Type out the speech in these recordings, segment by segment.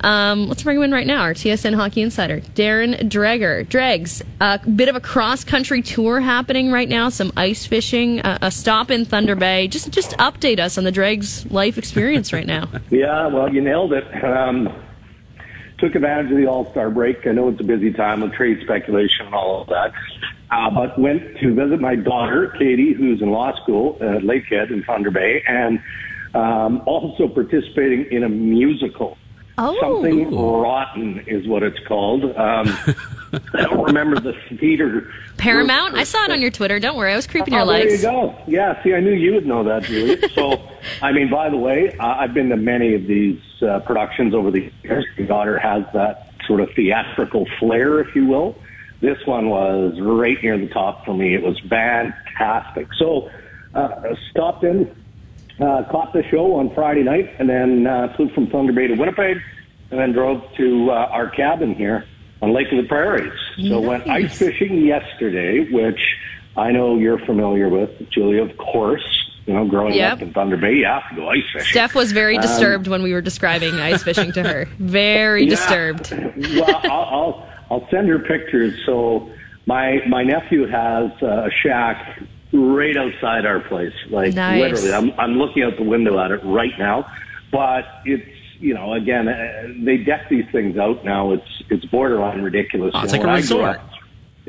Um, let's bring him in right now, our TSN hockey insider, Darren Dreger. Dregs, a bit of a cross country tour happening right now, some ice fishing, uh, a stop in Thunder Bay. Just just update us on the Dregs life experience right now. yeah, well, you nailed it. Um, took advantage of the All Star break. I know it's a busy time with trade speculation and all of that. Uh, but went to visit my daughter, Katie, who's in law school at Lakehead in Thunder Bay, and um, also participating in a musical. Oh. Something Rotten is what it's called. Um, I don't remember the theater. Paramount? I saw it on your Twitter. Don't worry. I was creeping your oh, legs. There you go. Yeah, see, I knew you would know that, Julia. so, I mean, by the way, I've been to many of these uh, productions over the years. My daughter has that sort of theatrical flair, if you will. This one was right near the top for me. It was fantastic. So, uh, stopped in, uh, caught the show on Friday night, and then uh, flew from Thunder Bay to Winnipeg, and then drove to uh, our cabin here on Lake of the Prairies. So Nice. went ice fishing yesterday, which I know you're familiar with, Julia, of course. You know, growing Yep. up in Thunder Bay, you have to go ice fishing. Steph was very Um, disturbed when we were describing ice fishing to her. Very Yeah. disturbed. well, I'll, I'll I'll send her pictures. So my my nephew has uh, a shack right outside our place. Like Nice. literally, I'm I'm looking out the window at it right now. But it's you know again uh, they deck these things out now. It's it's borderline ridiculous. Oh, it's You know, like a when I grew resort. up-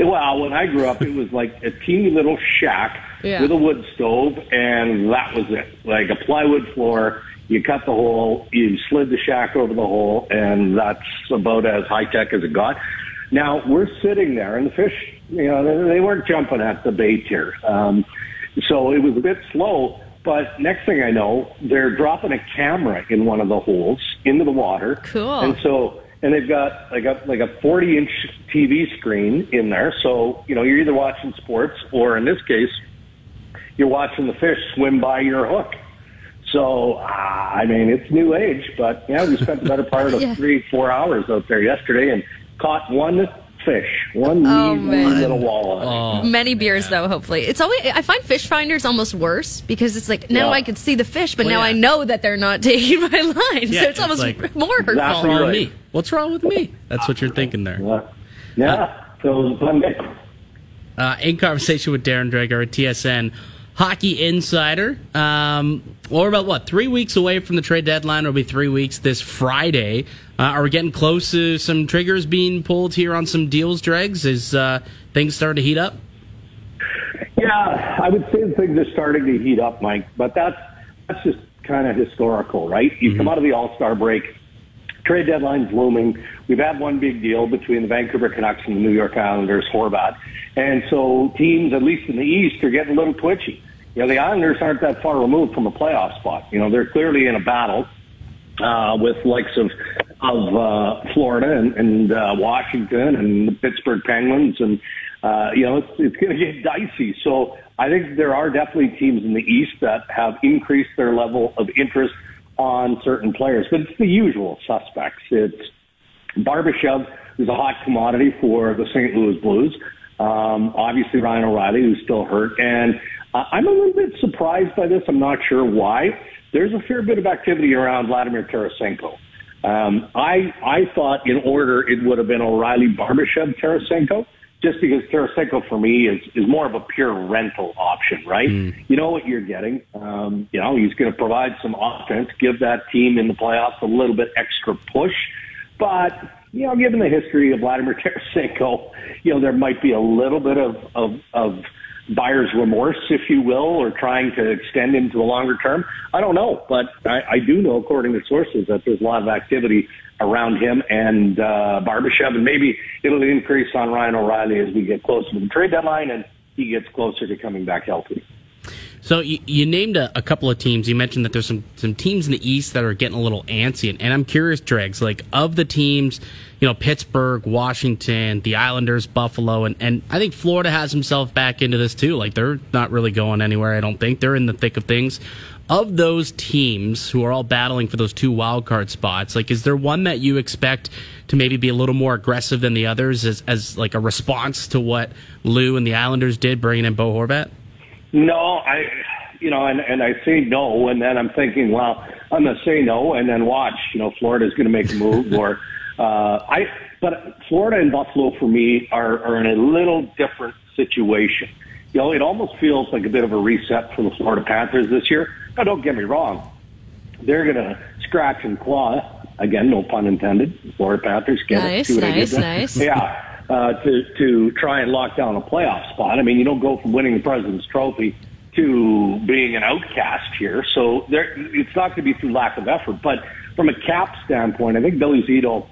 well, when I grew up, it was like a teeny little shack Yeah. with a wood stove, and that was it. Like a plywood floor. You cut the hole, you slid the shack over the hole, and that's about as high tech as it got. Now we're sitting there, and the fish, you know, they, they weren't jumping at the bait here, um, so it was a bit slow. But next thing I know, they're dropping a camera in one of the holes into the water. Cool. And so, and they've got like a like a 40 inch TV screen in there. So you know, you're either watching sports or in this case, you're watching the fish swim by your hook. So, uh, I mean, it's new age, but yeah, we spent the better part of Yeah. three, four hours out there yesterday and caught one fish, one Oh, wee, wee man. little walleye. Oh, Many beers though, hopefully. It's always I find fish finders almost worse because it's like now Yeah. I can see the fish, but Well, now yeah. I know that they're not taking my line. Yeah, so it's it's almost like- more hurtful. what's Exactly. wrong with right. me? What's wrong with me? That's what you're thinking there. Yeah, yeah. So it was a fun day. Uh, in conversation with Darren Dreger, a TSN hockey insider. Um, well, we're about what three weeks away from the trade deadline. It'll be three weeks this Friday. Uh, are we getting close to some triggers being pulled here on some deals? Dregs, is uh, things starting to heat up? Yeah, I would say things are starting to heat up, Mike, but that's that's just kind of historical, right? You come out of the All Star break, trade deadline's looming. We've had one big deal between the Vancouver Canucks and the New York Islanders, Horvat, and so teams, at least in the East, are getting a little twitchy. You know, the Islanders aren't that far removed from a playoff spot. You know, they're clearly in a battle uh, with likes of of uh, Florida and, and uh, Washington and the Pittsburgh Penguins, and uh, you know it's it's going to get dicey. So I think there are definitely teams in the East that have increased their level of interest on certain players, but it's the usual suspects. It's Barbashev, who's a hot commodity for the St. Louis Blues. Um, obviously, Ryan O'Reilly, who's still hurt. And uh, I'm a little bit surprised by this. I'm not sure why. There's a fair bit of activity around Vladimir Tarasenko. Um, I I thought in order it would have been O'Reilly, Barbashev, Tarasenko, just because Tarasenko for me is is more of a pure rental option, right? You know what you're getting. Um, you know he's going to provide some offense, give that team in the playoffs a little bit extra push. But, you know, given the history of Vladimir Tarasenko, you know, there might be a little bit of, of, of buyer's remorse, if you will, or trying to extend into a longer term. I don't know, but I, I do know, according to sources, that there's a lot of activity around him and uh, Barbashev, and maybe it'll increase on Ryan O'Reilly as we get closer to the trade deadline and he gets closer to coming back healthy. So you, you named a, a couple of teams. You mentioned that there's some some teams in the East that are getting a little antsy, and, and I'm curious, Dregs, like of the teams, you know, Pittsburgh, Washington, the Islanders, Buffalo, and and I think Florida has himself back into this too. Like they're not really going anywhere. I don't think they're in the thick of things. Of those teams who are all battling for those two wild card spots, like is there one that you expect to maybe be a little more aggressive than the others, as as like a response to what Lou and the Islanders did, bringing in Bo Horvat? No, I you know, and, and I say no, and then I'm thinking, well, I'm going to say no, and then watch, you know, Florida's going to make a move, or uh, I. But Florida and Buffalo for me are, are in a little different situation. You know, it almost feels like a bit of a reset for the Florida Panthers this year. Now, don't get me wrong; they're going to scratch and claw again, no pun intended. Florida Panthers get nice, it. Nice, nice, Yeah. Uh, to to try and lock down a playoff spot. I mean, you don't go from winning the President's Trophy to being an outcast here. So there, it's not going to be through lack of effort. But from a cap standpoint, I think Billy Zito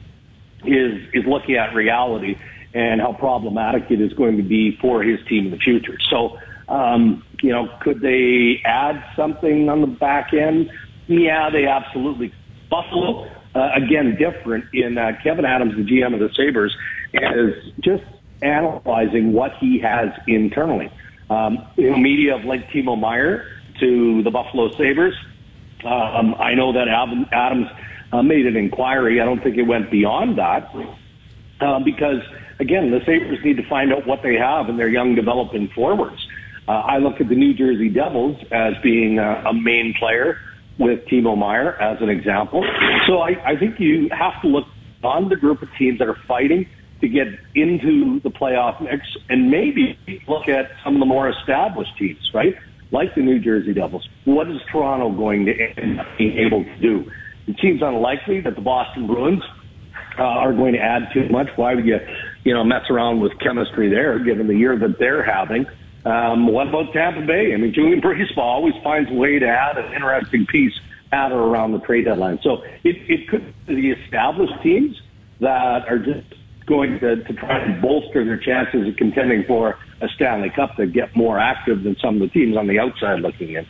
is is looking at reality and how problematic it is going to be for his team in the future. So, um, you know, could they add something on the back end? Yeah, they absolutely. Buffalo, uh, again, different in that Kevyn Adams, the GM of the Sabres, is just analyzing what he has internally. Um, media have linked Timo Meier to the Buffalo Sabres. Um, I know that Adams uh, made an inquiry. I don't think it went beyond that uh, because, again, the Sabres need to find out what they have in their young developing forwards. Uh, I look at the New Jersey Devils as being a main player with Timo Meier as an example. So I, I think you have to look on the group of teams that are fighting to get into the playoff mix and maybe look at some of the more established teams, right? Like the New Jersey Devils. What is Toronto going to being able to do? It seems unlikely that the Boston Bruins uh, are going to add too much. Why would you, you know, mess around with chemistry there, given the year that they're having? Um, what about Tampa Bay? I mean, Julien BriseBois always finds a way to add an interesting piece at or around the trade deadline. So it, it could be the established teams that are just going to, to try and bolster their chances of contending for a Stanley Cup that get more active than some of the teams on the outside looking in.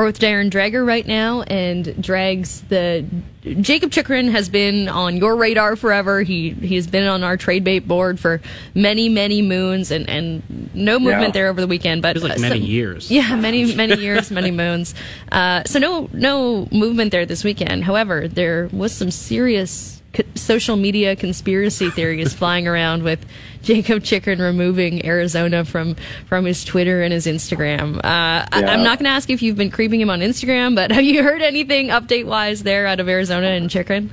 We're with Darren Dreger right now, and Dregs the Jakob Chychrun has been on your radar forever. He he has been on our trade bait board for many many moons, and, and no movement yeah. there over the weekend. But it was like uh, many years. Yeah, many many years, many moons. Uh, so no no movement there this weekend. However, there was some serious social media conspiracy theories flying around with Jakob Chychrun removing Arizona from from his Twitter and his Instagram. Uh, yeah. I, am not going to ask if you've been creeping him on Instagram, but have you heard anything update wise there out of Arizona and Chychrun?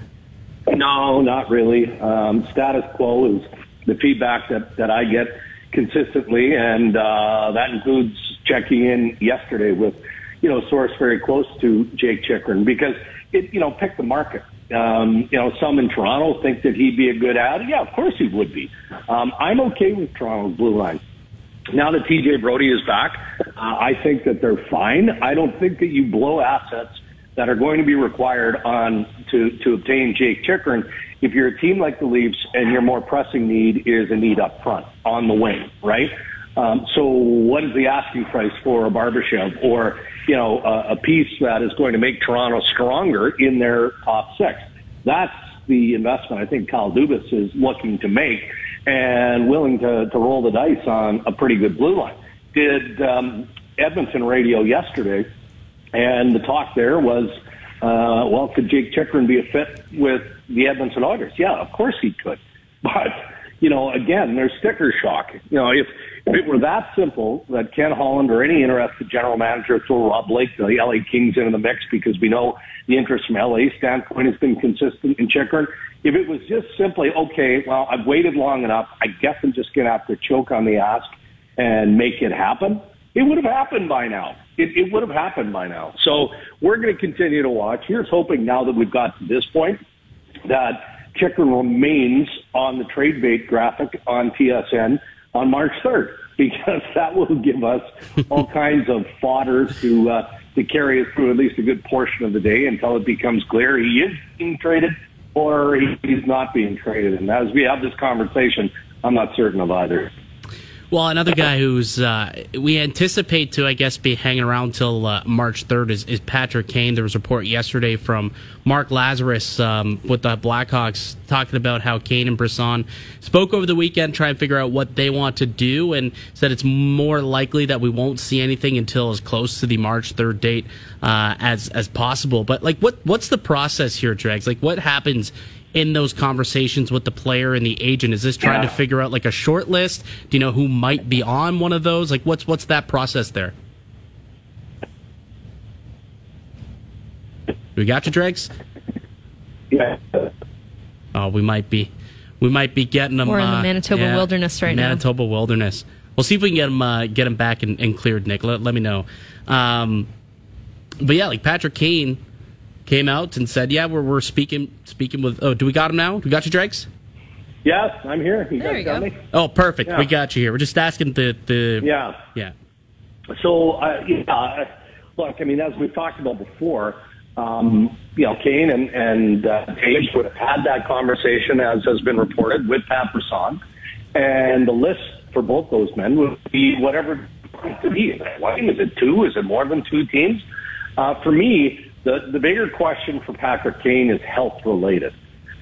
No, not really. Um, status quo is the feedback that that I get consistently, and uh, that includes checking in yesterday with you know source very close to Jake Chychrun because it you know pick the market um, you know, some in Toronto think that he'd be a good ad. Yeah, of course he would be. Um, I'm okay with Toronto's blue line. Now that TJ Brodie is back, uh, I think that they're fine. I don't think that you blow assets that are going to be required on to, to obtain Jake Chychrun if you're a team like the Leafs and your more pressing need is a need up front on the wing, right? Um, so what is the asking price for a Barbashev or you know, a, a piece that is going to make Toronto stronger in their top six. That's the investment I think Kyle Dubas is looking to make and willing to, to roll the dice on a pretty good blue line. Did um, Edmonton radio yesterday, and the talk there was, uh, well, could Jake Chychrun be a fit with the Edmonton Oilers? Yeah, of course he could. But, you know, again, there's sticker shock. You know, if if it were that simple that Ken Holland or any interested general manager throw Rob Blake, the LA Kings into the mix because we know the interest from LA standpoint has been consistent in Chychrun. If it was just simply, okay, well, I've waited long enough. I guess I'm just going to have to choke on the ask and make it happen. It would have happened by now. It, it would have happened by now. So we're going to continue to watch. Here's hoping now that we've got to this point that Chychrun remains on the trade bait graphic on TSN on March 3rd because that will give us all kinds of fodder to uh, to carry us through at least a good portion of the day until it becomes clear he is being traded or he's not being traded. And as we have this conversation, I'm not certain of either. Well, another guy who's uh, we anticipate to, I guess, be hanging around till uh, March 3rd is, is, Patrick Kane. There was a report yesterday from Mark Lazerus um, with the Blackhawks talking about how Kane and Brisson spoke over the weekend, trying to figure out what they want to do, and said it's more likely that we won't see anything until as close to the March 3rd date uh, as as possible. But like, what what's the process here, Dregs? Like, what happens? In those conversations with the player and the agent? Is this trying yeah. to figure out like a short list? Do you know who might be on one of those? Like what's what's that process there? We got you, Dregs? Yeah. Oh, we might be. We might be getting them. We're in the uh, Manitoba yeah, wilderness right now. Manitoba wilderness. We'll see if we can get him uh, get him back and, and cleared, Nick. Let, let me know. Um, but yeah, like Patrick Kane came out and said, "Yeah, we're we're speaking speaking with. Oh, do we got him now? Do we got you, Dregs? Yes, I'm here. You There guys you got go. me? Oh, perfect. Yeah. We got you here. We're just asking the the Yeah. yeah. So, uh, yeah, uh, look, I mean, as we've talked about before, um, you know, Kane and, and uh, Tage would have had that conversation, as has been reported, with Pat Brisson. And the list for both those men would be whatever it could be. Is it one? Is it two? Is it more than two teams? Uh, for me, the, the bigger question for Patrick Kane is health related.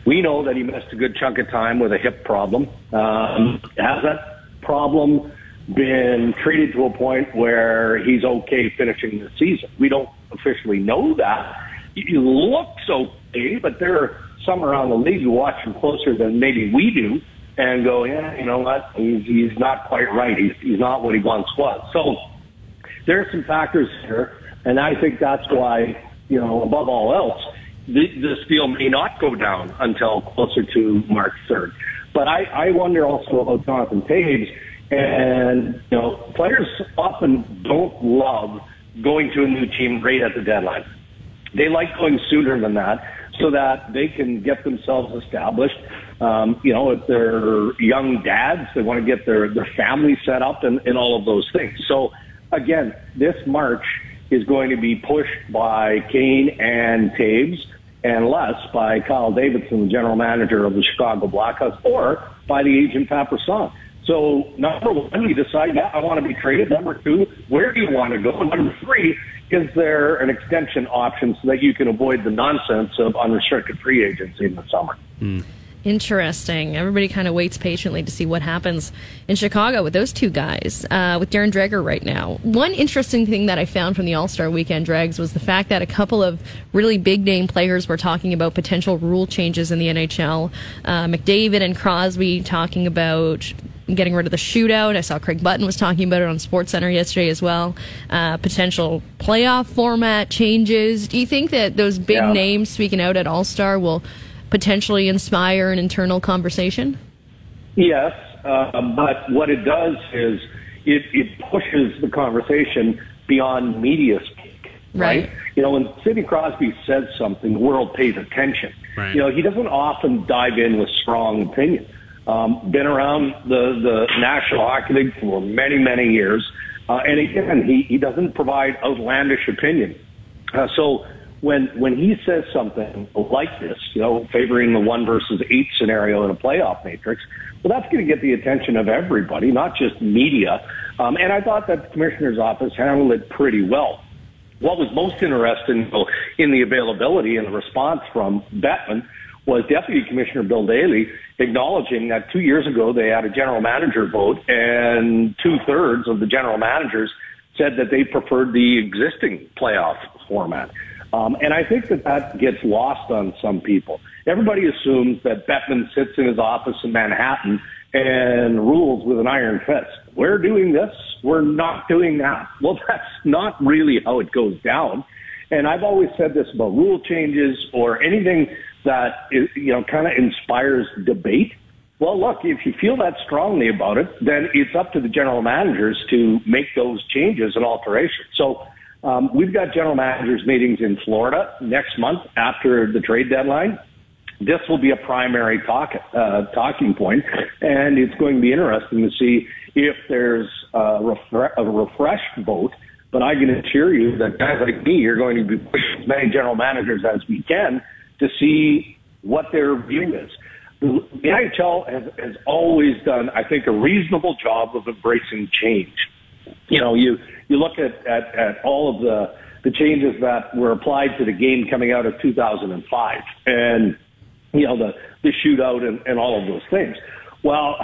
We know that he missed a good chunk of time with a hip problem. Um, has that problem been treated to a point where he's okay finishing the season? We don't officially know that. He looks okay, but there are some around the league who watch him closer than maybe we do and go, yeah, you know what? He's, he's not quite right. He's, he's not what he once was. So there are some factors here, and I think that's why, you know, above all else, th- this deal may not go down until closer to March 3rd. But I, I wonder also about Jonathan Toews, and, you know, players often don't love going to a new team right at the deadline. They like going sooner than that so that they can get themselves established. Um, you know, if they're young dads, they want to get their, their family set up and, and all of those things. So again, this March is going to be pushed by Kane and Toews and less by Kyle Davidson, the general manager of the Chicago Blackhawks, or by the agent Pat So number one, you decide, yeah, I want to be traded. Number two, where do you want to go? Number three, is there an extension option so that you can avoid the nonsense of unrestricted free agency in the summer? Hmm. Interesting. Everybody kind of waits patiently to see what happens in Chicago with those two guys, uh, with Darren Dreger right now. One interesting thing that I found from the All Star Weekend Dregs was the fact that a couple of really big name players were talking about potential rule changes in the NHL. Uh, McDavid and Crosby talking about getting rid of the shootout. I saw Craig Button was talking about it on Sports Center yesterday as well. Uh, potential playoff format changes. Do you think that those big Yeah. names speaking out at All Star will potentially inspire an internal conversation? Yes, uh, but what it does is it, it pushes the conversation beyond media speak. Right. You know, when Sidney Crosby says something, the world pays attention. Right. You know, he doesn't often dive in with strong opinion. Um, been around the, the National Hockey League for many, many years. Uh, and again, he, he doesn't provide outlandish opinion. Uh, so when when he says something like this, you know, favoring the one versus eight scenario in a playoff matrix, well, that's going to get the attention of everybody, not just media. Um, and I thought that the commissioner's office handled it pretty well. What was most interesting though, in the availability and the response from Bettman was Deputy Commissioner Bill Daly acknowledging that two years ago they had a general manager vote and two thirds of the general managers said that they preferred the existing playoff format. Um, and I think that that gets lost on some people. Everybody assumes that Bettman sits in his office in Manhattan and rules with an iron fist. We're doing this. We're not doing that. Well, that's not really how it goes down. And I've always said this about rule changes or anything that is, you know kind of inspires debate. Well, look, if you feel that strongly about it, then it's up to the general managers to make those changes and alterations. So um, we've got general managers meetings in Florida next month after the trade deadline. This will be a primary talk, uh, talking point, and it's going to be interesting to see if there's a, refre- a refreshed vote. But I can assure you that guys like me are going to be pushing as many general managers as we can to see what their view is. The NHL has, has always done, I think, a reasonable job of embracing change. You know, you you look at, at, at all of the the changes that were applied to the game coming out of 2005, and you know the the shootout and, and all of those things. Well,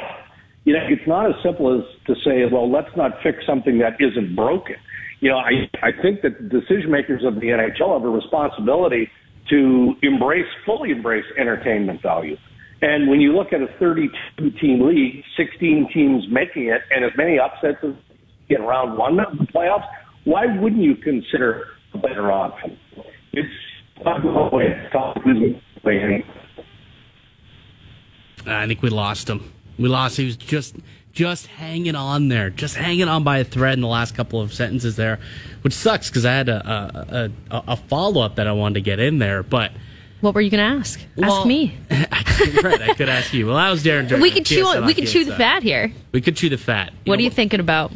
you know, it's not as simple as to say, well, let's not fix something that isn't broken. You know, I I think that the decision makers of the NHL have a responsibility to embrace fully embrace entertainment value. And when you look at a 32 team league, 16 teams making it, and as many upsets as in round one of the playoffs, why wouldn't you consider a better option? It's Stop away. Stop away. I think we lost him. We lost. He was just just hanging on there, just hanging on by a thread in the last couple of sentences there, which sucks because I had a a, a, a follow up that I wanted to get in there, but. What were you going to ask? Well, ask me. I could, right, I could ask you. Well, that was Darren. Durden, We could chew. TSN We could chew the fat here. We could chew the fat. What are know, you thinking about?